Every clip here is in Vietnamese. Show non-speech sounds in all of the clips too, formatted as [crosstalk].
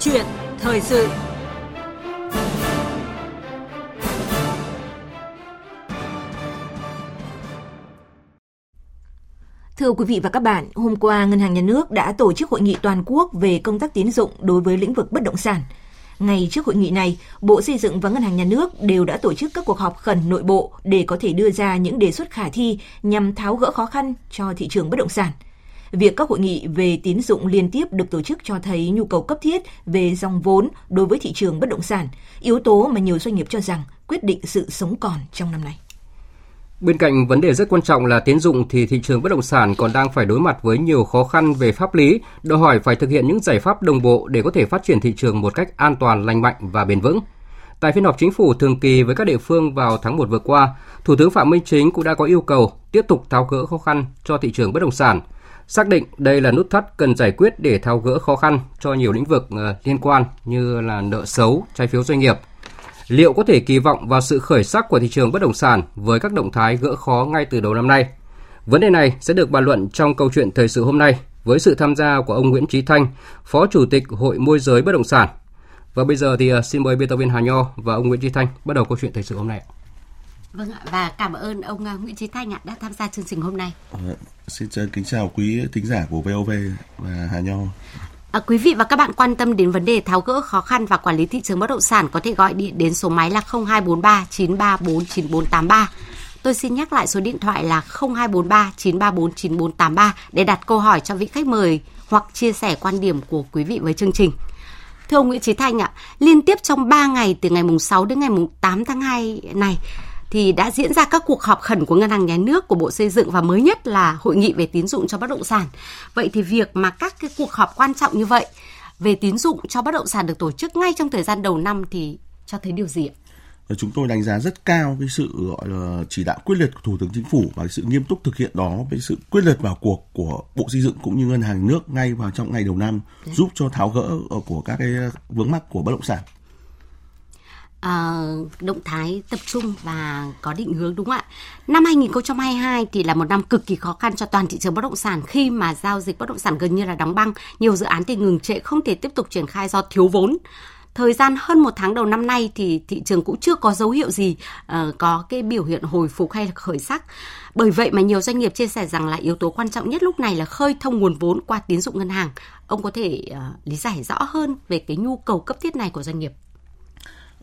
chuyện thời sự Thưa quý vị và các bạn, hôm qua Ngân hàng Nhà nước đã tổ chức hội nghị toàn quốc về công tác tín dụng đối với lĩnh vực bất động sản. ngày trước hội nghị này, Bộ Xây dựng và Ngân hàng Nhà nước đều đã tổ chức các cuộc họp khẩn nội bộ để có thể đưa ra những đề xuất khả thi nhằm tháo gỡ khó khăn cho thị trường bất động sản. Việc các hội nghị về tín dụng liên tiếp được tổ chức cho thấy nhu cầu cấp thiết về dòng vốn đối với thị trường bất động sản, yếu tố mà nhiều doanh nghiệp cho rằng quyết định sự sống còn trong năm nay. Bên cạnh vấn đề rất quan trọng là tiến dụng thì thị trường bất động sản còn đang phải đối mặt với nhiều khó khăn về pháp lý, đòi hỏi phải thực hiện những giải pháp đồng bộ để có thể phát triển thị trường một cách an toàn, lành mạnh và bền vững. Tại phiên họp chính phủ thường kỳ với các địa phương vào tháng 1 vừa qua, Thủ tướng Phạm Minh Chính cũng đã có yêu cầu tiếp tục tháo gỡ khó khăn cho thị trường bất động sản, xác định đây là nút thắt cần giải quyết để tháo gỡ khó khăn cho nhiều lĩnh vực ờ, liên quan như là nợ xấu, trái phiếu doanh nghiệp, liệu có thể kỳ vọng vào sự khởi sắc của thị trường bất động sản với các động thái gỡ khó ngay từ đầu năm nay? Vấn đề này sẽ được bàn luận trong câu chuyện thời sự hôm nay với sự tham gia của ông Nguyễn Trí Thanh, Phó Chủ tịch Hội Môi giới Bất động sản. Và bây giờ thì ờ, xin mời biên tập viên Hà Nho và ông Nguyễn Trí Thanh bắt đầu câu chuyện thời sự hôm nay. Vâng ạ, và cảm ơn ông à, Nguyễn Trí Thanh ạ đã tham gia chương trình hôm nay. À, xin kính chào quý thính giả của VOV và Hà Nho. À, quý vị và các bạn quan tâm đến vấn đề tháo gỡ khó khăn và quản lý thị trường bất động sản có thể gọi điện đến số máy là 0243 934 9483. Tôi xin nhắc lại số điện thoại là 0243 934 9483 để đặt câu hỏi cho vị khách mời hoặc chia sẻ quan điểm của quý vị với chương trình. Thưa ông Nguyễn Trí Thanh ạ, liên tiếp trong 3 ngày từ ngày mùng 6 đến ngày mùng 8 tháng 2 này, thì đã diễn ra các cuộc họp khẩn của ngân hàng nhà nước của bộ xây dựng và mới nhất là hội nghị về tín dụng cho bất động sản. Vậy thì việc mà các cái cuộc họp quan trọng như vậy về tín dụng cho bất động sản được tổ chức ngay trong thời gian đầu năm thì cho thấy điều gì ạ? Chúng tôi đánh giá rất cao cái sự gọi là chỉ đạo quyết liệt của thủ tướng chính phủ và sự nghiêm túc thực hiện đó với sự quyết liệt vào cuộc của bộ xây dựng cũng như ngân hàng nước ngay vào trong ngày đầu năm giúp cho tháo gỡ của các cái vướng mắc của bất động sản uh, động thái tập trung và có định hướng đúng không ạ? Năm 2022 thì là một năm cực kỳ khó khăn cho toàn thị trường bất động sản khi mà giao dịch bất động sản gần như là đóng băng, nhiều dự án thì ngừng trệ không thể tiếp tục triển khai do thiếu vốn thời gian hơn một tháng đầu năm nay thì thị trường cũng chưa có dấu hiệu gì uh, có cái biểu hiện hồi phục hay là khởi sắc. Bởi vậy mà nhiều doanh nghiệp chia sẻ rằng là yếu tố quan trọng nhất lúc này là khơi thông nguồn vốn qua tín dụng ngân hàng. Ông có thể uh, lý giải rõ hơn về cái nhu cầu cấp thiết này của doanh nghiệp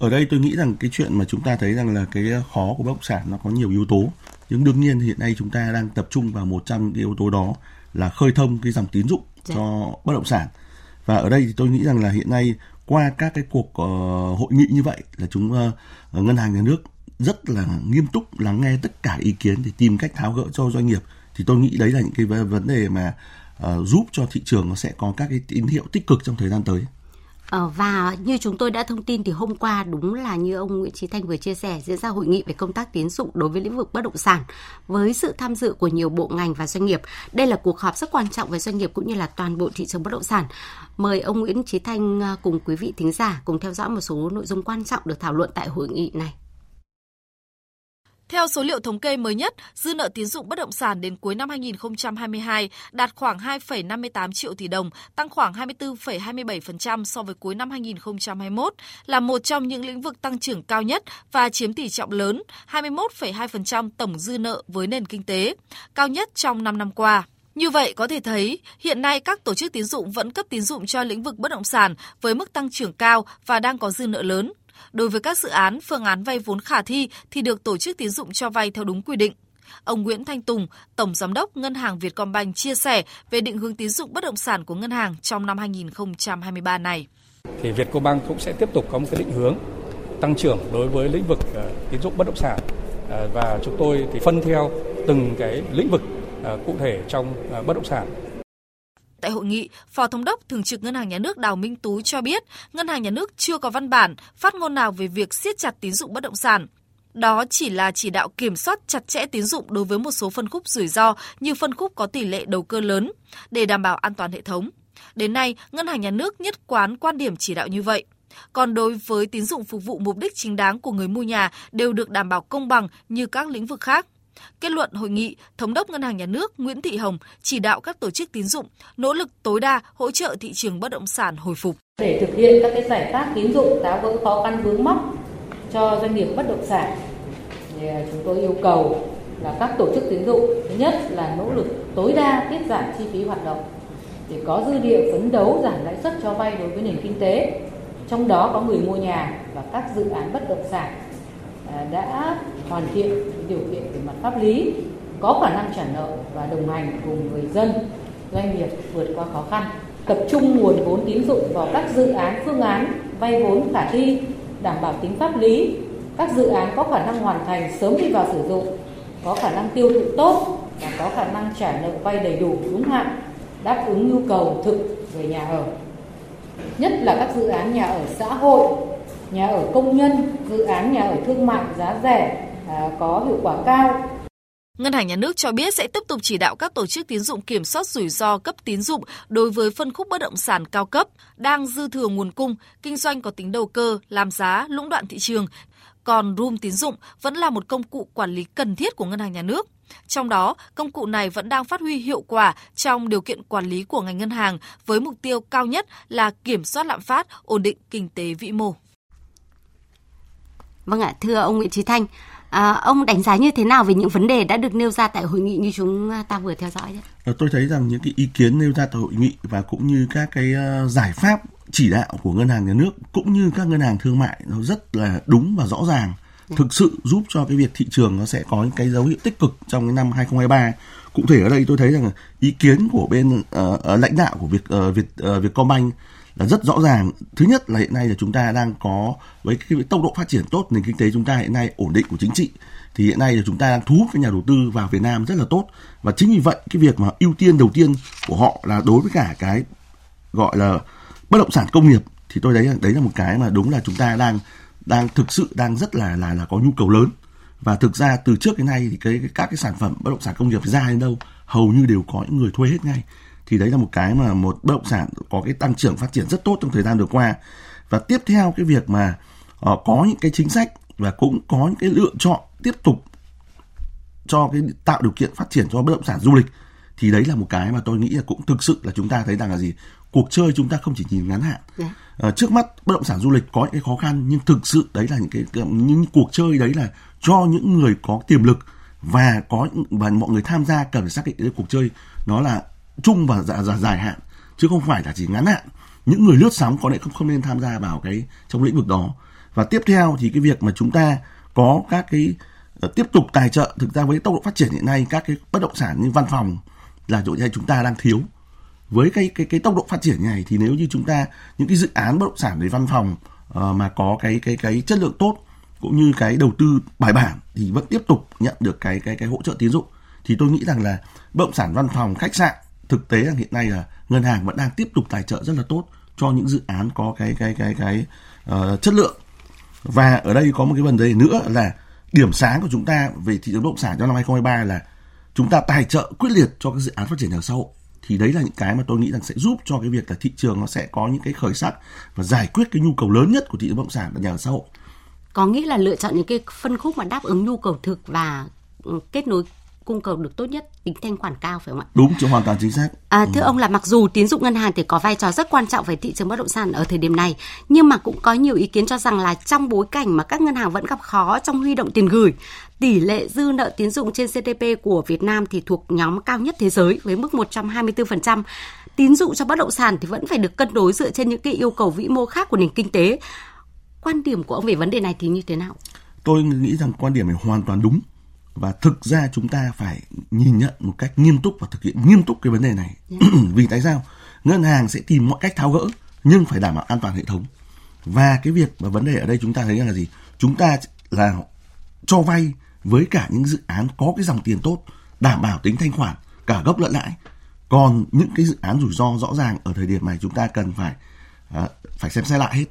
ở đây tôi nghĩ rằng cái chuyện mà chúng ta thấy rằng là cái khó của bất động sản nó có nhiều yếu tố nhưng đương nhiên hiện nay chúng ta đang tập trung vào một trong những yếu tố đó là khơi thông cái dòng tín dụng dạ. cho bất động sản và ở đây thì tôi nghĩ rằng là hiện nay qua các cái cuộc uh, hội nghị như vậy là chúng uh, ngân hàng nhà nước rất là nghiêm túc lắng nghe tất cả ý kiến để tìm cách tháo gỡ cho doanh nghiệp thì tôi nghĩ đấy là những cái vấn đề mà uh, giúp cho thị trường nó sẽ có các cái tín hiệu tích cực trong thời gian tới. Ờ, và như chúng tôi đã thông tin thì hôm qua đúng là như ông Nguyễn Trí Thanh vừa chia sẻ, diễn ra hội nghị về công tác tiến dụng đối với lĩnh vực bất động sản với sự tham dự của nhiều bộ ngành và doanh nghiệp. Đây là cuộc họp rất quan trọng với doanh nghiệp cũng như là toàn bộ thị trường bất động sản. Mời ông Nguyễn Trí Thanh ờ, cùng quý vị thính giả cùng theo dõi một số nội dung quan trọng được thảo luận tại hội nghị này. Theo số liệu thống kê mới nhất, dư nợ tín dụng bất động sản đến cuối năm 2022 đạt khoảng 2,58 triệu tỷ đồng, tăng khoảng 24,27% so với cuối năm 2021, là một trong những lĩnh vực tăng trưởng cao nhất và chiếm tỷ trọng lớn, 21,2% tổng dư nợ với nền kinh tế, cao nhất trong 5 năm qua. Như vậy có thể thấy, hiện nay các tổ chức tín dụng vẫn cấp tín dụng cho lĩnh vực bất động sản với mức tăng trưởng cao và đang có dư nợ lớn. Đối với các dự án, phương án vay vốn khả thi thì được tổ chức tín dụng cho vay theo đúng quy định. Ông Nguyễn Thanh Tùng, Tổng Giám đốc Ngân hàng Vietcombank chia sẻ về định hướng tín dụng bất động sản của ngân hàng trong năm 2023 này. Thì Vietcombank cũng sẽ tiếp tục có một cái định hướng tăng trưởng đối với lĩnh vực ờ, tín dụng bất động sản ờ, và chúng tôi thì phân theo từng cái lĩnh vực ờ, cụ thể trong bất động sản Tại hội nghị, Phó Thống đốc Thường trực Ngân hàng Nhà nước Đào Minh Tú cho biết, Ngân hàng Nhà nước chưa có văn bản, phát ngôn nào về việc siết chặt tín dụng bất động sản. Đó chỉ là chỉ đạo kiểm soát chặt chẽ tín dụng đối với một số phân khúc rủi ro như phân khúc có tỷ lệ đầu cơ lớn để đảm bảo an toàn hệ thống. Đến nay, Ngân hàng Nhà nước nhất quán quan điểm chỉ đạo như vậy. Còn đối với tín dụng phục vụ mục đích chính đáng của người mua nhà đều được đảm bảo công bằng như các lĩnh vực khác. Kết luận hội nghị, Thống đốc Ngân hàng Nhà nước Nguyễn Thị Hồng chỉ đạo các tổ chức tín dụng nỗ lực tối đa hỗ trợ thị trường bất động sản hồi phục. Để thực hiện các cái giải pháp tín dụng tháo gỡ khó khăn vướng mắc cho doanh nghiệp bất động sản, thì à, chúng tôi yêu cầu là các tổ chức tín dụng thứ nhất là nỗ lực tối đa tiết giảm chi phí hoạt động để có dư địa phấn đấu giảm lãi suất cho vay đối với nền kinh tế trong đó có người mua nhà và các dự án bất động sản À, đã hoàn thiện điều kiện về mặt pháp lý, có khả năng trả nợ và đồng hành cùng người dân, doanh nghiệp vượt qua khó khăn. Tập trung nguồn vốn tín dụng vào các dự án phương án vay vốn khả thi, đảm bảo tính pháp lý. Các dự án có khả năng hoàn thành sớm đi vào sử dụng, có khả năng tiêu thụ tốt và có khả năng trả nợ vay đầy đủ đúng hạn, đáp ứng nhu cầu thực về nhà ở. Nhất là các dự án nhà ở xã hội nhà ở công nhân dự án nhà ở thương mại giá rẻ à, có hiệu quả cao Ngân hàng Nhà nước cho biết sẽ tiếp tục chỉ đạo các tổ chức tín dụng kiểm soát rủi ro cấp tín dụng đối với phân khúc bất động sản cao cấp, đang dư thừa nguồn cung, kinh doanh có tính đầu cơ, làm giá, lũng đoạn thị trường. Còn room tín dụng vẫn là một công cụ quản lý cần thiết của Ngân hàng Nhà nước. Trong đó, công cụ này vẫn đang phát huy hiệu quả trong điều kiện quản lý của ngành ngân hàng với mục tiêu cao nhất là kiểm soát lạm phát, ổn định kinh tế vĩ mô. Vâng ạ, thưa ông Nguyễn Trí Thanh, à, ông đánh giá như thế nào về những vấn đề đã được nêu ra tại hội nghị như chúng ta vừa theo dõi? Đấy? Tôi thấy rằng những cái ý kiến nêu ra tại hội nghị và cũng như các cái ờ, giải pháp chỉ đạo của ngân hàng nhà nước cũng như các ngân hàng thương mại nó rất là đúng và rõ ràng thực sự giúp cho cái việc thị trường nó sẽ có những cái dấu hiệu tích cực trong cái năm 2023 cụ thể ở đây tôi thấy rằng ý kiến của bên uh, lãnh đạo của việc uh, Việt uh, Vietcombank là rất rõ ràng. Thứ nhất là hiện nay là chúng ta đang có với cái tốc độ phát triển tốt nền kinh tế chúng ta hiện nay ổn định của chính trị thì hiện nay là chúng ta đang thu hút các nhà đầu tư vào Việt Nam rất là tốt. Và chính vì vậy cái việc mà ưu tiên đầu tiên của họ là đối với cả cái gọi là bất động sản công nghiệp thì tôi thấy đấy là một cái mà đúng là chúng ta đang đang thực sự đang rất là là là có nhu cầu lớn. Và thực ra từ trước đến nay thì cái, cái các cái sản phẩm bất động sản công nghiệp ra đến đâu hầu như đều có những người thuê hết ngay thì đấy là một cái mà một bất động sản có cái tăng trưởng phát triển rất tốt trong thời gian vừa qua và tiếp theo cái việc mà uh, có những cái chính sách và cũng có những cái lựa chọn tiếp tục cho cái tạo điều kiện phát triển cho bất động sản du lịch thì đấy là một cái mà tôi nghĩ là cũng thực sự là chúng ta thấy rằng là gì cuộc chơi chúng ta không chỉ nhìn ngắn hạn yeah. Dạ. uh, trước mắt bất động sản du lịch có những cái khó khăn nhưng thực sự đấy là những cái những cuộc chơi đấy là cho những người có tiềm lực và có và mọi người tham gia cần phải xác định cái cuộc chơi nó là chung và dài, dài, dài hạn chứ không phải là chỉ ngắn hạn. Những người lướt sóng có lẽ không không nên tham gia vào cái trong lĩnh vực đó. Và tiếp theo thì cái việc mà chúng ta có các cái uh, tiếp tục tài trợ thực ra với tốc độ phát triển hiện nay các cái bất động sản như văn phòng là chỗ này chúng ta đang thiếu. Với cái cái cái tốc độ phát triển này thì nếu như chúng ta những cái dự án bất động sản về văn phòng uh, mà có cái cái cái chất lượng tốt cũng như cái đầu tư bài bản thì vẫn tiếp tục nhận được cái cái cái hỗ trợ tín dụng thì tôi nghĩ rằng là bất động sản văn phòng khách sạn thực tế là hiện nay là ngân hàng vẫn đang tiếp tục tài trợ rất là tốt cho những dự án có cái cái cái cái uh, chất lượng. Và ở đây có một cái vấn đề nữa là điểm sáng của chúng ta về thị trường bất động sản trong năm 2023 là chúng ta tài trợ quyết liệt cho các dự án phát triển nhà xã hội. Thì đấy là những cái mà tôi nghĩ rằng sẽ giúp cho cái việc là thị trường nó sẽ có những cái khởi sắc và giải quyết cái nhu cầu lớn nhất của thị trường bất động sản là nhà ở xã hội. Có nghĩa là lựa chọn những cái phân khúc mà đáp ứng nhu cầu thực và ừ, kết nối cung cầu được tốt nhất tính thanh khoản cao phải không ạ? Đúng, chứ hoàn toàn chính xác. À, thưa ừ. ông là mặc dù tín dụng ngân hàng thì có vai trò rất quan trọng về thị trường bất động sản ở thời điểm này, nhưng mà cũng có nhiều ý kiến cho rằng là trong bối cảnh mà các ngân hàng vẫn gặp khó trong huy động tiền gửi, tỷ lệ dư nợ tín dụng trên GDP của Việt Nam thì thuộc nhóm cao nhất thế giới với mức 124%. Tín dụng cho bất động sản thì vẫn phải được cân đối dựa trên những cái yêu cầu vĩ mô khác của nền kinh tế. Quan điểm của ông về vấn đề này thì như thế nào? Tôi nghĩ rằng quan điểm này hoàn toàn đúng và thực ra chúng ta phải nhìn nhận một cách nghiêm túc và thực hiện nghiêm túc cái vấn đề này. Yeah. Dạ. [clears throat] vì tại sao? Ngân hàng sẽ tìm mọi cách tháo gỡ nhưng phải đảm bảo an toàn hệ thống. Và cái việc và vấn đề ở đây chúng ta thấy là gì? Chúng ta là cho vay với cả những dự án có cái dòng tiền tốt đảm bảo tính thanh khoản cả gốc lẫn lãi. Còn những cái dự án rủi ro rõ ràng ở thời điểm này chúng ta cần phải uh, phải xem xét lại hết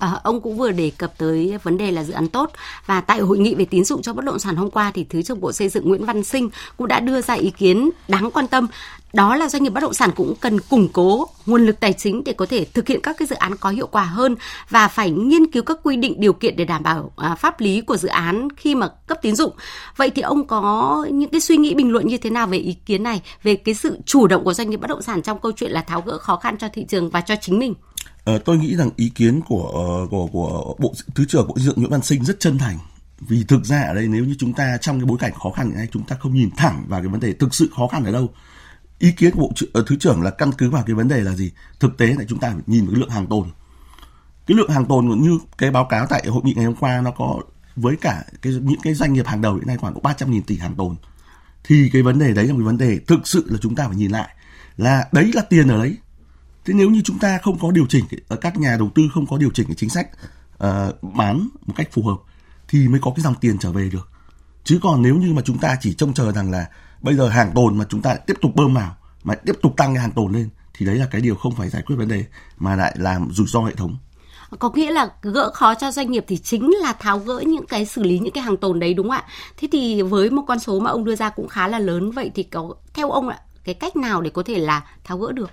À, ông cũng vừa đề cập tới vấn đề là dự án tốt và tại hội nghị về tín dụng cho bất động sản hôm qua thì thứ trưởng bộ xây dựng Nguyễn Văn Sinh cũng đã đưa ra ý kiến đáng quan tâm đó là doanh nghiệp bất động sản cũng cần củng cố nguồn lực tài chính để có thể thực hiện các cái dự án có hiệu quả hơn và phải nghiên cứu các quy định điều kiện để đảm bảo à, pháp lý của dự án khi mà cấp tín dụng. Vậy thì ông có những cái suy nghĩ bình luận như thế nào về ý kiến này, về cái sự chủ động của doanh nghiệp bất động sản trong câu chuyện là tháo gỡ khó khăn cho thị trường và cho chính mình? Ờ, tôi nghĩ rằng ý kiến của ờ, của của bộ, thứ trưởng bộ xây dựng Nguyễn Văn Sinh rất chân thành. Vì thực ra ở đây nếu như chúng ta trong cái bối cảnh khó khăn hiện nay chúng ta không nhìn thẳng vào cái vấn đề thực sự khó khăn ở đâu. Ý kiến của bộ ờ, thứ trưởng là căn cứ vào cái vấn đề là gì? Thực tế là chúng ta phải nhìn vào cái lượng hàng tồn. Cái lượng hàng tồn như cái báo cáo tại hội nghị ngày hôm qua nó có với cả cái những cái doanh nghiệp hàng đầu hiện nay khoảng 300 nghìn tỷ hàng tồn. Thì cái vấn đề đấy là một vấn đề thực sự là chúng ta phải nhìn lại. Là đấy là tiền ở đấy thế nếu như chúng ta không có điều chỉnh ở các nhà đầu tư không có điều chỉnh cái chính sách uh, bán một cách phù hợp thì mới có cái dòng tiền trở về được. Chứ còn nếu như mà chúng ta chỉ trông chờ rằng là bây giờ hàng tồn mà chúng ta tiếp tục bơm vào mà tiếp tục tăng cái hàng tồn lên thì đấy là cái điều không phải giải quyết vấn đề mà lại làm rủi ro hệ thống. Có nghĩa là gỡ khó cho doanh nghiệp thì chính là tháo gỡ những cái xử lý những cái hàng tồn đấy đúng không ạ? Thế thì với một con số mà ông đưa ra cũng khá là lớn vậy thì có theo ông ạ cái cách nào để có thể là tháo gỡ được?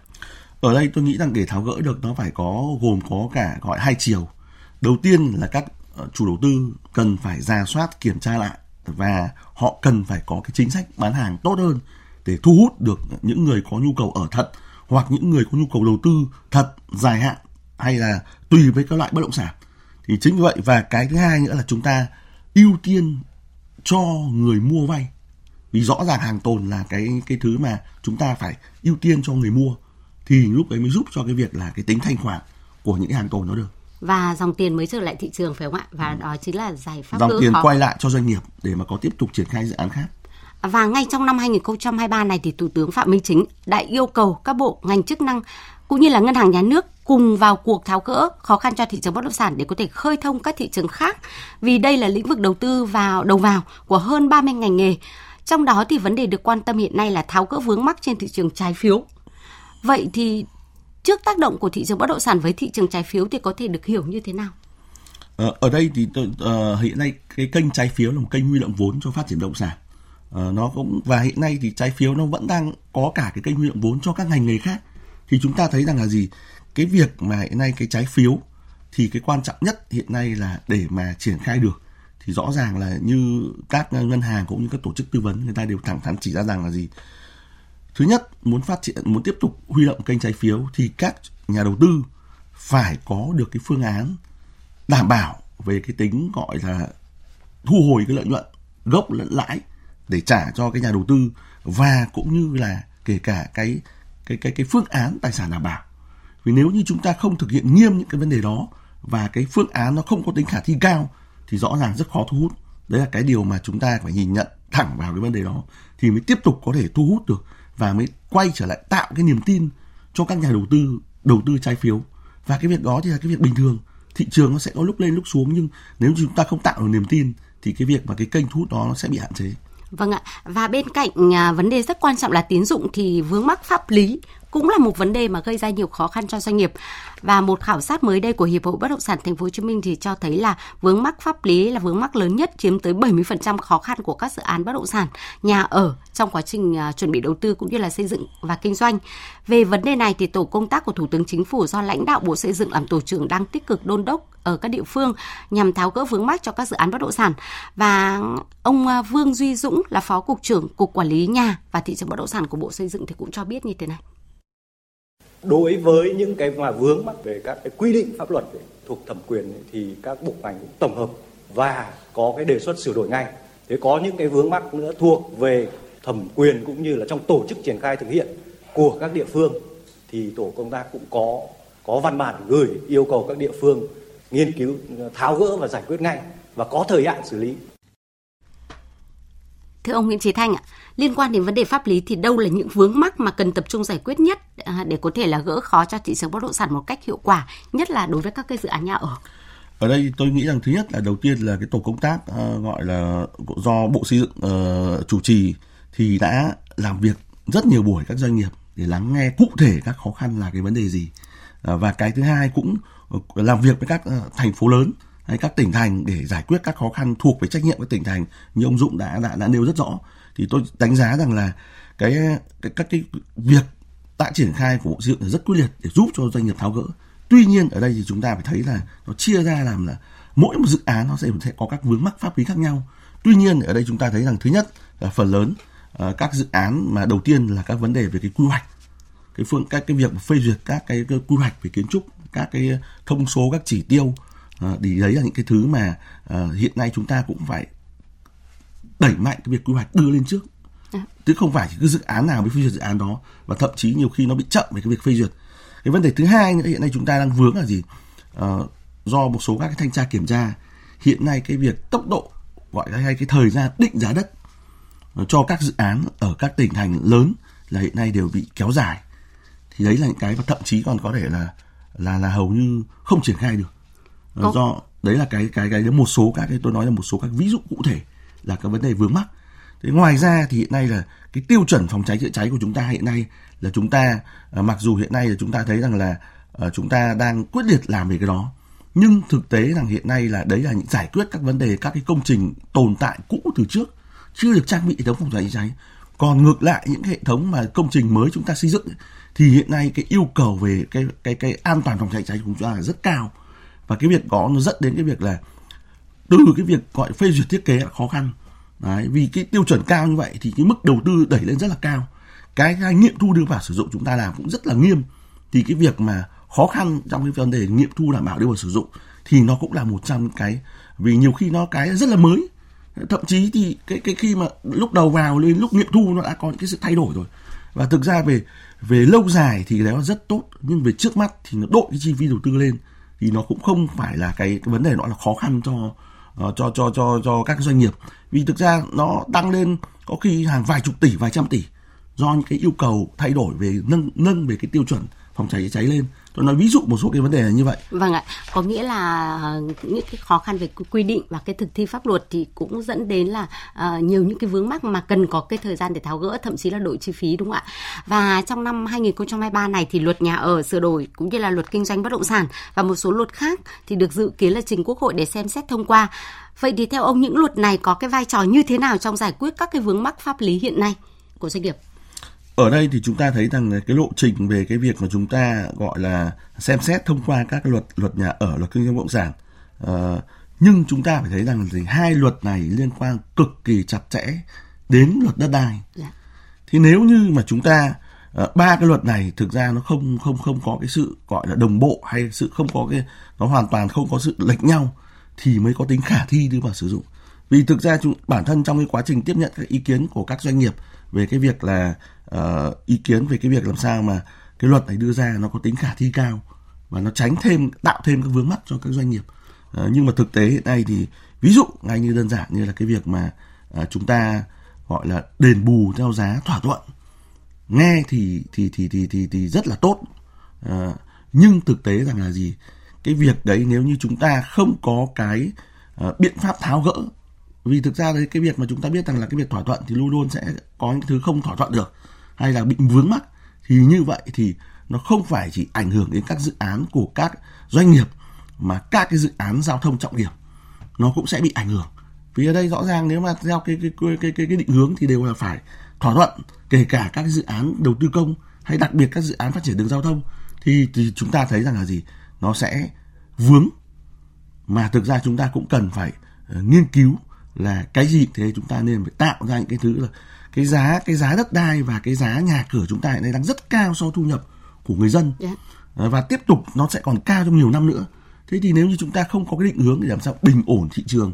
Ở đây tôi nghĩ rằng để tháo gỡ được nó phải có gồm có cả gọi hai chiều. Đầu tiên là các ờ, chủ đầu tư cần phải ra soát, kiểm tra lại và họ cần phải có cái chính sách bán hàng tốt hơn để thu hút được những người có nhu cầu ở thật hoặc những người có nhu cầu đầu tư thật dài hạn hay là tùy với các loại bất động sản. Thì chính vì vậy và cái thứ hai nữa là chúng ta ưu tiên cho người mua vay. Vì rõ ràng hàng tồn là cái cái thứ mà chúng ta phải ưu tiên cho người mua thì lúc ấy mới giúp cho cái việc là cái tính thanh khoản của những cái hàng tồn nó được và dòng tiền mới trở lại thị trường phải không ạ? Và đó chính là giải pháp dòng tiền khó. quay lại cho doanh nghiệp để mà có tiếp tục triển khai dự án khác. Và ngay trong năm 2023 này thì Thủ tướng Phạm Minh Chính đã yêu cầu các bộ ngành chức năng cũng như là ngân hàng nhà nước cùng vào cuộc tháo gỡ khó khăn cho thị trường bất động sản để có thể khơi thông các thị trường khác vì đây là lĩnh vực đầu tư vào đầu vào của hơn 30 ngành nghề. Trong đó thì vấn đề được quan tâm hiện nay là tháo gỡ vướng mắc trên thị trường trái phiếu. Vậy thì trước tác động của thị trường bất động sản với thị trường trái phiếu thì có thể được hiểu như thế nào? Ờ, ở đây thì uh, hiện nay cái kênh trái phiếu là một kênh huy động vốn cho phát triển bất động sản. Uh, nó cũng và hiện nay thì trái phiếu nó vẫn đang có cả cái kênh huy động vốn cho các ngành nghề khác. Thì chúng ta thấy rằng là gì? Cái việc mà hiện nay cái trái phiếu thì cái quan trọng nhất hiện nay là để mà triển khai được thì rõ ràng là như các ngân hàng cũng như các tổ chức tư vấn người ta đều thẳng thắn chỉ ra rằng là gì thứ nhất, muốn phát triển, muốn tiếp tục huy động kênh trái phiếu thì các nhà đầu tư phải có được cái phương án đảm bảo về cái tính gọi là thu hồi cái lợi nhuận gốc lẫn lãi để trả cho cái nhà đầu tư và cũng như là kể cả cái cái cái cái phương án tài sản đảm bảo. Vì nếu như chúng ta không thực hiện nghiêm những cái vấn đề đó và cái phương án nó không có tính khả thi cao thì rõ ràng rất khó thu hút. Đấy là cái điều mà chúng ta phải nhìn nhận thẳng vào cái vấn đề đó thì mới tiếp tục có thể thu hút được và mới quay trở lại tạo cái niềm tin cho các nhà đầu tư đầu tư trái phiếu. Và cái việc đó thì là cái việc bình thường. Thị trường nó sẽ có lúc lên lúc xuống nhưng nếu chúng ta không tạo được niềm tin thì cái việc mà cái kênh thu hút đó nó sẽ bị hạn chế. Vâng ạ, và bên cạnh à, vấn đề rất quan trọng là tín dụng thì vướng mắc pháp lý cũng là một vấn đề mà gây ra nhiều khó khăn cho doanh nghiệp. Và một khảo sát mới đây của Hiệp hội Bất động sản Thành phố Hồ Chí Minh thì cho thấy là vướng mắc pháp lý là vướng mắc lớn nhất chiếm tới 70% khó khăn của các dự án bất động sản, nhà ở trong quá trình à, chuẩn bị đầu tư cũng như là xây dựng và kinh doanh. Về vấn đề này thì tổ công tác của Thủ tướng Chính phủ do lãnh đạo Bộ Xây dựng làm tổ trưởng đang tích cực đôn đốc ở các địa phương nhằm tháo gỡ vướng mắc cho các dự án bất động sản. Và ông à, Vương Duy Dũng là Phó cục trưởng Cục Quản lý nhà và thị trường bất động sản của Bộ Xây dựng thì cũng cho biết như thế này đối với những cái mà vướng mắc về các cái quy định pháp luật thuộc thẩm quyền thì các bộ ngành cũng tổng hợp và có cái đề xuất sửa đổi ngay. Thế có những cái vướng mắc nữa thuộc về thẩm quyền cũng như là trong tổ chức triển khai thực hiện của các địa phương thì tổ công tác cũng có có văn bản gửi yêu cầu các địa phương nghiên cứu tháo gỡ và giải quyết ngay và có thời hạn xử lý. Thưa ông Nguyễn Chí Thanh ạ, liên quan đến vấn đề pháp lý thì đâu là những vướng mắc mà cần tập trung giải quyết nhất à, để có thể là gỡ khó cho thị trường bất động sản một cách hiệu quả, nhất là đối với các cái dự án nhà ở? Ở đây tôi nghĩ rằng thứ nhất là đầu tiên là cái tổ công tác uh, gọi là do Bộ Xây dựng uh, chủ trì thì đã làm việc rất nhiều buổi các doanh nghiệp để lắng nghe cụ thể các khó khăn là cái vấn đề gì. Uh, và cái thứ hai cũng ờ, làm việc với các uh, thành phố lớn hay các tỉnh thành để giải quyết các khó khăn thuộc về trách nhiệm của tỉnh thành như ông Dũng đã đã đã nêu rất rõ thì tôi đánh giá rằng là cái, cái các cái việc đã triển khai của bộ xây dựng là rất quyết liệt để giúp cho doanh nghiệp tháo gỡ. Tuy nhiên ở đây thì chúng ta phải thấy là nó chia ra làm là mỗi một dự án nó sẽ sẽ có các vướng mắc pháp lý khác nhau. Tuy nhiên ở đây chúng ta thấy rằng thứ nhất là phần lớn uh, các dự án mà đầu tiên là các vấn đề về cái quy hoạch. Cái phương các cái việc phê duyệt các cái, cái quy hoạch về kiến trúc các cái thông số các chỉ tiêu uh, thì đấy là những cái thứ mà uh, hiện nay chúng ta cũng phải đẩy mạnh cái việc quy hoạch đưa lên trước. À. chứ không phải chỉ cứ dự án nào mới phê duyệt dự án đó và thậm chí nhiều khi nó bị chậm về cái việc phê duyệt. Cái vấn đề thứ hai nữa hiện nay chúng ta đang vướng là gì? Uh, do một số các cái thanh tra kiểm tra hiện nay cái việc tốc độ gọi là hay cái thời gian định giá đất cho các dự án ở các tỉnh thành lớn là hiện nay đều bị kéo dài. Thì đấy là những cái mà thậm chí còn có thể là là là hầu như không triển khai được. Có. do đấy là cái cái cái một số các cái tôi nói là một số các ví dụ cụ thể là cái vấn đề vướng mắc. Thế ngoài ra thì hiện nay là cái tiêu chuẩn phòng cháy chữa cháy của chúng ta hiện nay là chúng ta ờ, mặc dù hiện nay là chúng ta thấy rằng là ờ, chúng ta đang quyết liệt làm về cái đó, nhưng thực tế rằng hiện nay là đấy là những giải quyết các vấn đề, các cái công trình tồn tại cũ từ trước, chưa được trang bị hệ thống phòng cháy chữa cháy. Còn ngược lại, những hệ thống mà công trình mới chúng ta xây dựng thì hiện nay cái yêu cầu về cái cái cái an toàn phòng cháy cháy của chúng ta là rất cao. Và cái việc đó nó dẫn đến cái việc là từ cái việc gọi phê duyệt thiết kế là khó khăn. Đấy, vì cái tiêu chuẩn cao như vậy thì cái mức đầu tư đẩy lên rất là cao. Cái, cái nghiệm thu đưa vào sử dụng chúng ta làm cũng rất là nghiêm. Thì cái việc mà khó khăn trong cái vấn đề nghiệm thu đảm bảo đưa vào sử dụng thì nó cũng là một trong cái vì nhiều khi nó cái rất là mới. Thậm chí thì cái cái khi mà lúc đầu vào lên lúc nghiệm thu nó đã có những cái sự thay đổi rồi. Và thực ra về về lâu dài thì nó rất tốt nhưng về trước mắt thì nó đội cái chi phí đầu tư lên thì nó cũng không phải là cái, cái vấn đề nó là khó khăn cho uh, cho cho cho cho các doanh nghiệp. Vì thực ra nó tăng lên có khi hàng vài chục tỷ vài trăm tỷ do những cái yêu cầu thay đổi về nâng nâng về cái tiêu chuẩn phòng cháy chữa cháy lên tôi nói ví dụ một số cái vấn đề là như vậy. Vâng ạ. Có nghĩa là ờ, những cái khó khăn về quy định và cái thực thi pháp luật thì cũng dẫn đến là uh, nhiều những cái vướng mắc mà cần có cái thời gian để tháo gỡ thậm chí là đội chi phí đúng không ạ? Và trong năm 2023 này thì luật nhà ở sửa đổi cũng như là luật kinh doanh bất động sản và một số luật khác thì được dự kiến là trình quốc hội để xem xét thông qua. Vậy thì theo ông những luật này có cái vai trò như thế nào trong giải quyết các cái vướng mắc pháp lý hiện nay của doanh nghiệp? Ở đây thì chúng ta thấy rằng cái lộ trình về cái việc mà chúng ta gọi là xem xét thông qua các luật luật nhà ở luật kinh doanh bất động sản. Uh, nhưng chúng ta phải thấy rằng thì hai luật này liên quan cực kỳ chặt chẽ đến luật đất đai. Dạ. thì nếu như mà chúng ta uh, ba cái luật này thực ra nó không không không có cái sự gọi là đồng bộ hay sự không có cái nó hoàn toàn không có sự lệch nhau thì mới có tính khả thi đưa vào sử dụng vì thực ra chúng, bản thân trong cái quá trình tiếp nhận các ý kiến của các doanh nghiệp về cái việc là uh, ý kiến về cái việc làm sao mà cái luật này đưa ra nó có tính khả thi cao và nó tránh thêm tạo thêm các vướng mắc cho các doanh nghiệp. Uh, nhưng mà thực tế hiện nay thì ví dụ ngay như đơn giản như là cái việc mà uh, chúng ta gọi là đền bù theo giá thỏa thuận nghe thì thì thì thì thì, thì rất là tốt. Uh, nhưng thực tế rằng là gì? Cái việc đấy nếu như chúng ta không có cái uh, biện pháp tháo gỡ vì thực ra đấy cái việc mà chúng ta biết rằng là cái việc thỏa thuận thì luôn luôn sẽ có những thứ không thỏa thuận được hay là bị vướng mắc. Thì như vậy thì nó không phải chỉ ảnh hưởng đến các dự án của các doanh nghiệp mà các cái dự án giao thông trọng điểm nó cũng sẽ bị ảnh hưởng. Vì ở đây rõ ràng nếu mà theo cái cái cái cái, cái, cái định hướng thì đều là phải thỏa thuận kể cả các dự án đầu tư công hay đặc biệt các dự án phát triển đường giao thông thì thì chúng ta thấy rằng là gì? Nó sẽ vướng mà thực ra chúng ta cũng cần phải uh, nghiên cứu là cái gì thế chúng ta nên phải tạo ra những cái thứ là cái giá cái giá đất đai và cái giá nhà cửa chúng ta hiện nay đang rất cao so thu nhập của người dân yeah. Dạ. và tiếp tục nó sẽ còn cao trong nhiều năm nữa thế thì nếu như chúng ta không có cái định hướng để làm sao bình ổn thị trường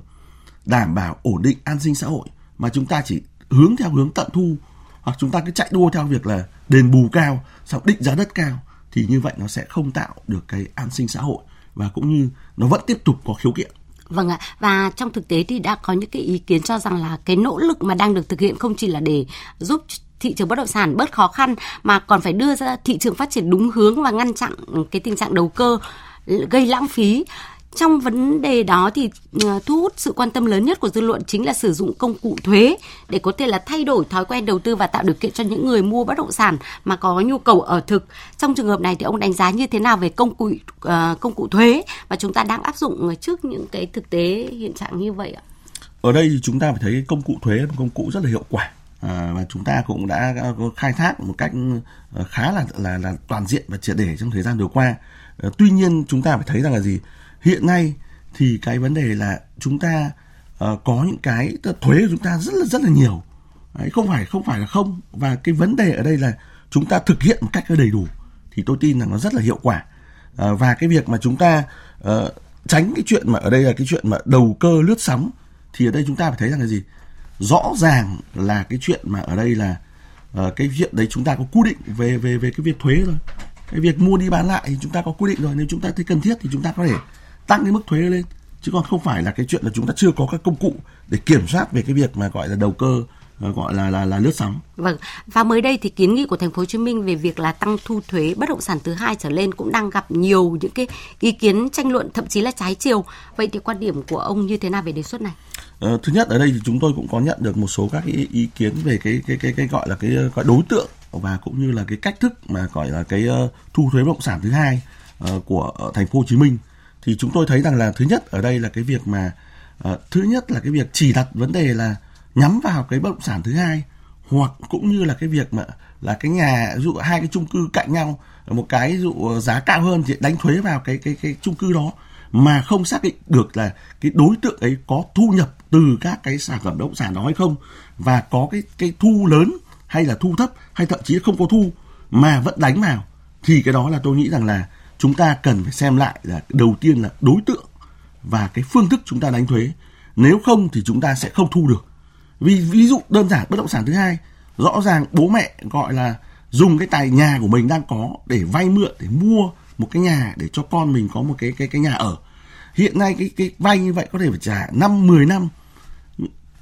đảm bảo ổn định an sinh xã hội mà chúng ta chỉ hướng theo hướng tận thu hoặc chúng ta cứ chạy đua theo việc là đền bù cao sau định giá đất cao thì như vậy nó sẽ không tạo được cái an sinh xã hội và cũng như nó vẫn tiếp tục có khiếu kiện Vâng ạ, và trong thực tế thì đã có những cái ý kiến cho rằng là cái nỗ lực mà đang được thực hiện không chỉ là để giúp thị trường bất động sản bớt khó khăn mà còn phải đưa ra thị trường phát triển đúng hướng và ngăn chặn cái tình trạng đầu cơ gây lãng phí trong vấn đề đó thì ờ, thu hút sự quan tâm lớn nhất của dư luận chính là sử dụng công cụ thuế để có thể là thay đổi thói quen đầu tư và tạo điều kiện cho những người mua bất động sản mà có nhu cầu ở thực. Trong trường hợp này thì ông đánh giá như thế nào về công cụ uh, công cụ thuế mà chúng ta đang áp dụng trước những cái thực tế hiện trạng như vậy ạ? Ở đây thì chúng ta phải thấy công cụ thuế là một công cụ rất là hiệu quả à, và chúng ta cũng đã khai thác một cách ờ, khá là là là toàn diện và triệt để trong thời gian vừa qua. À, tuy nhiên chúng ta phải thấy rằng là gì? Hiện nay thì cái vấn đề là chúng ta uh, có những cái thuế của chúng ta rất là rất là nhiều. Đấy, không phải không phải là không và cái vấn đề ở đây là chúng ta thực hiện một cách đầy đủ thì tôi tin rằng nó rất là hiệu quả. À, và cái việc mà chúng ta uh, tránh cái chuyện mà ở đây là cái chuyện mà đầu cơ lướt sóng thì ở đây chúng ta phải thấy rằng là gì? rõ ràng là cái chuyện mà ở đây là uh, cái chuyện đấy chúng ta có quy định về về về cái việc thuế rồi cái việc mua đi bán lại thì chúng ta có quy định rồi nếu chúng ta thấy cần thiết thì chúng ta có thể tăng cái mức thuế lên chứ còn không phải là cái chuyện là chúng ta chưa có các công cụ để kiểm soát về cái việc mà gọi là đầu cơ Ờ, gọi là là là lướt sóng. Vâng. Và mới đây thì kiến nghị của thành phố Hồ Chí Minh về việc là tăng thu thuế bất động sản thứ hai trở lên cũng đang gặp nhiều những cái ý kiến tranh luận thậm chí là trái chiều. Vậy thì quan điểm của ông như thế nào về đề xuất này? Ờ, thứ nhất ở đây thì chúng tôi cũng có nhận được một số các ý, ý kiến về cái cái cái cái gọi là cái gọi đối tượng và cũng như là cái cách thức mà gọi là cái uh, thu thuế bất động sản thứ hai uh, của uh, thành phố Hồ Chí Minh thì chúng tôi thấy rằng là thứ nhất ở đây là cái việc mà uh, thứ nhất là cái việc chỉ đặt vấn đề là nhắm vào cái bất động sản thứ hai hoặc cũng như là cái việc mà là cái nhà dụ hai cái chung cư cạnh nhau một cái dụ ờ, giá cao hơn thì đánh thuế vào cái cái cái chung cư đó mà không xác định được là cái đối tượng ấy có thu nhập từ các cái sản phẩm bất động sản đó hay không và có cái cái thu lớn hay là thu thấp hay thậm chí không có thu mà vẫn đánh vào. Thì cái đó là tôi nghĩ rằng là chúng ta cần phải xem lại là đầu tiên là đối tượng và cái phương thức chúng ta đánh thuế. Nếu không thì chúng ta sẽ không thu được. Vì, ví dụ đơn giản, bất động sản thứ hai, rõ ràng bố mẹ gọi là dùng cái tài nhà của mình đang có để vay mượn, để mua một cái nhà để cho con mình có một cái cái cái nhà ở. Hiện nay cái cái vay như vậy có thể phải trả năm 10 năm.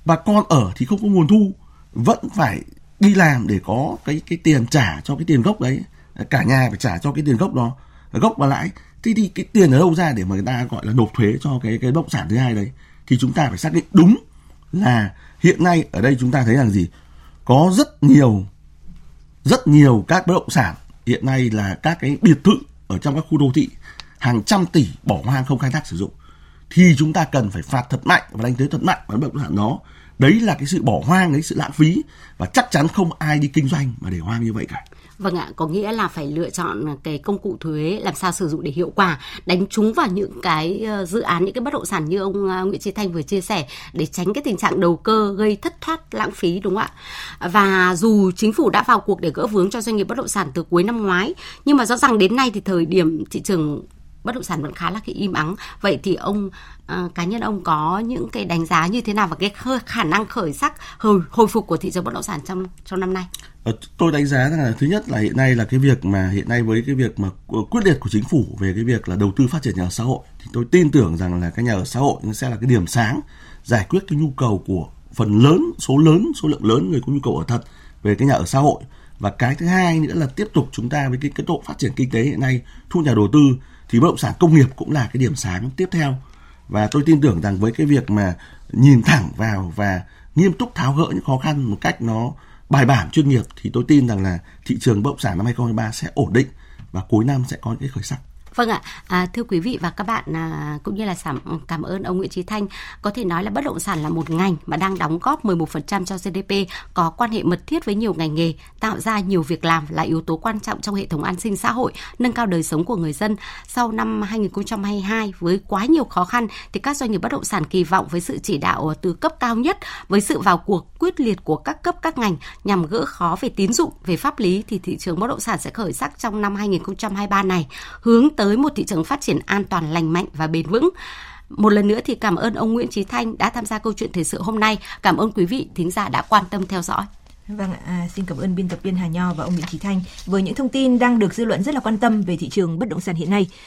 Và con ở thì không có nguồn thu, vẫn phải đi làm để có cái cái tiền trả cho cái tiền gốc đấy. Cả nhà phải trả cho cái tiền gốc đó gốc và lãi. Thì thì cái tiền ở đâu ra để mà người ta gọi là nộp thuế cho cái cái bất động sản thứ hai đấy? Thì chúng ta phải xác định đúng là hiện nay ở đây chúng ta thấy rằng gì? Có rất nhiều rất nhiều các bất động sản hiện nay là các cái biệt thự ở trong các khu đô thị, hàng trăm tỷ bỏ hoang không khai thác sử dụng. Thì chúng ta cần phải phạt thật mạnh và đánh thuế thật mạnh vào bất động sản đó. Đấy là cái sự bỏ hoang, đấy sự lãng phí và chắc chắn không ai đi kinh doanh mà để hoang như vậy cả. Vâng ạ, có nghĩa là phải lựa chọn cái công cụ thuế làm sao sử dụng để hiệu quả, đánh trúng vào những cái ờ, dự án, những cái bất động sản như ông ờ, Nguyễn Chí Thanh vừa chia sẻ để tránh cái tình trạng đầu cơ gây thất thoát lãng phí đúng không ạ? Và dù chính phủ đã vào cuộc để gỡ vướng cho doanh nghiệp bất động sản từ cuối năm ngoái, nhưng mà rõ ràng đến nay thì thời điểm thị trường bất động sản vẫn khá là cái im ắng. Vậy thì ông à, cá nhân ông có những cái đánh giá như thế nào và cái khả năng khởi sắc hồi hồi phục của thị trường bất động sản trong trong năm nay? Ờ, tôi đánh giá rằng là thứ nhất là hiện nay là cái việc mà hiện nay với cái việc mà quyết liệt của chính phủ về cái việc là đầu tư phát triển nhà ở xã hội thì tôi tin tưởng rằng là cái nhà ở xã hội sẽ là cái điểm sáng giải quyết cái nhu cầu của phần lớn số lớn số lượng lớn người có nhu cầu ở thật về cái nhà ở xã hội. Và cái thứ hai nữa là tiếp tục chúng ta với cái cái độ phát triển kinh tế hiện nay thu nhà đầu tư thì bất động sản công nghiệp cũng là cái điểm sáng tiếp theo và tôi tin tưởng rằng với cái việc mà nhìn thẳng vào và nghiêm túc tháo gỡ những khó khăn một cách nó bài bản, chuyên nghiệp, thì tôi tin rằng là thị trường bất động sản năm 2023 sẽ ổn định và cuối năm sẽ có những cái khởi sắc. Vâng ạ, à, thưa quý vị và các bạn à, cũng như là cảm ơn ông Nguyễn Chí Thanh. Có thể nói là bất động sản là một ngành mà đang đóng góp 11% cho GDP, có quan hệ mật thiết với nhiều ngành nghề, tạo ra nhiều việc làm là yếu tố quan trọng trong hệ thống an sinh xã hội, nâng cao đời sống của người dân. Sau năm 2022 với quá nhiều khó khăn thì các doanh nghiệp bất động sản kỳ vọng với sự chỉ đạo từ cấp cao nhất, với sự vào cuộc quyết liệt của các cấp các ngành nhằm gỡ khó về tín dụng, về pháp lý thì thị trường bất động sản sẽ khởi sắc trong năm 2023 này, hướng tới tới một thị trường phát triển an toàn, lành mạnh và bền vững. Một lần nữa thì cảm ơn ông Nguyễn Trí Thanh đã tham gia câu chuyện thời sự hôm nay. Cảm ơn quý vị thính giả đã quan tâm theo dõi. Vâng à, xin cảm ơn biên tập viên Hà Nho và ông Nguyễn Trí Thanh với những thông tin đang được dư luận rất là quan tâm về thị trường bất động sản hiện nay.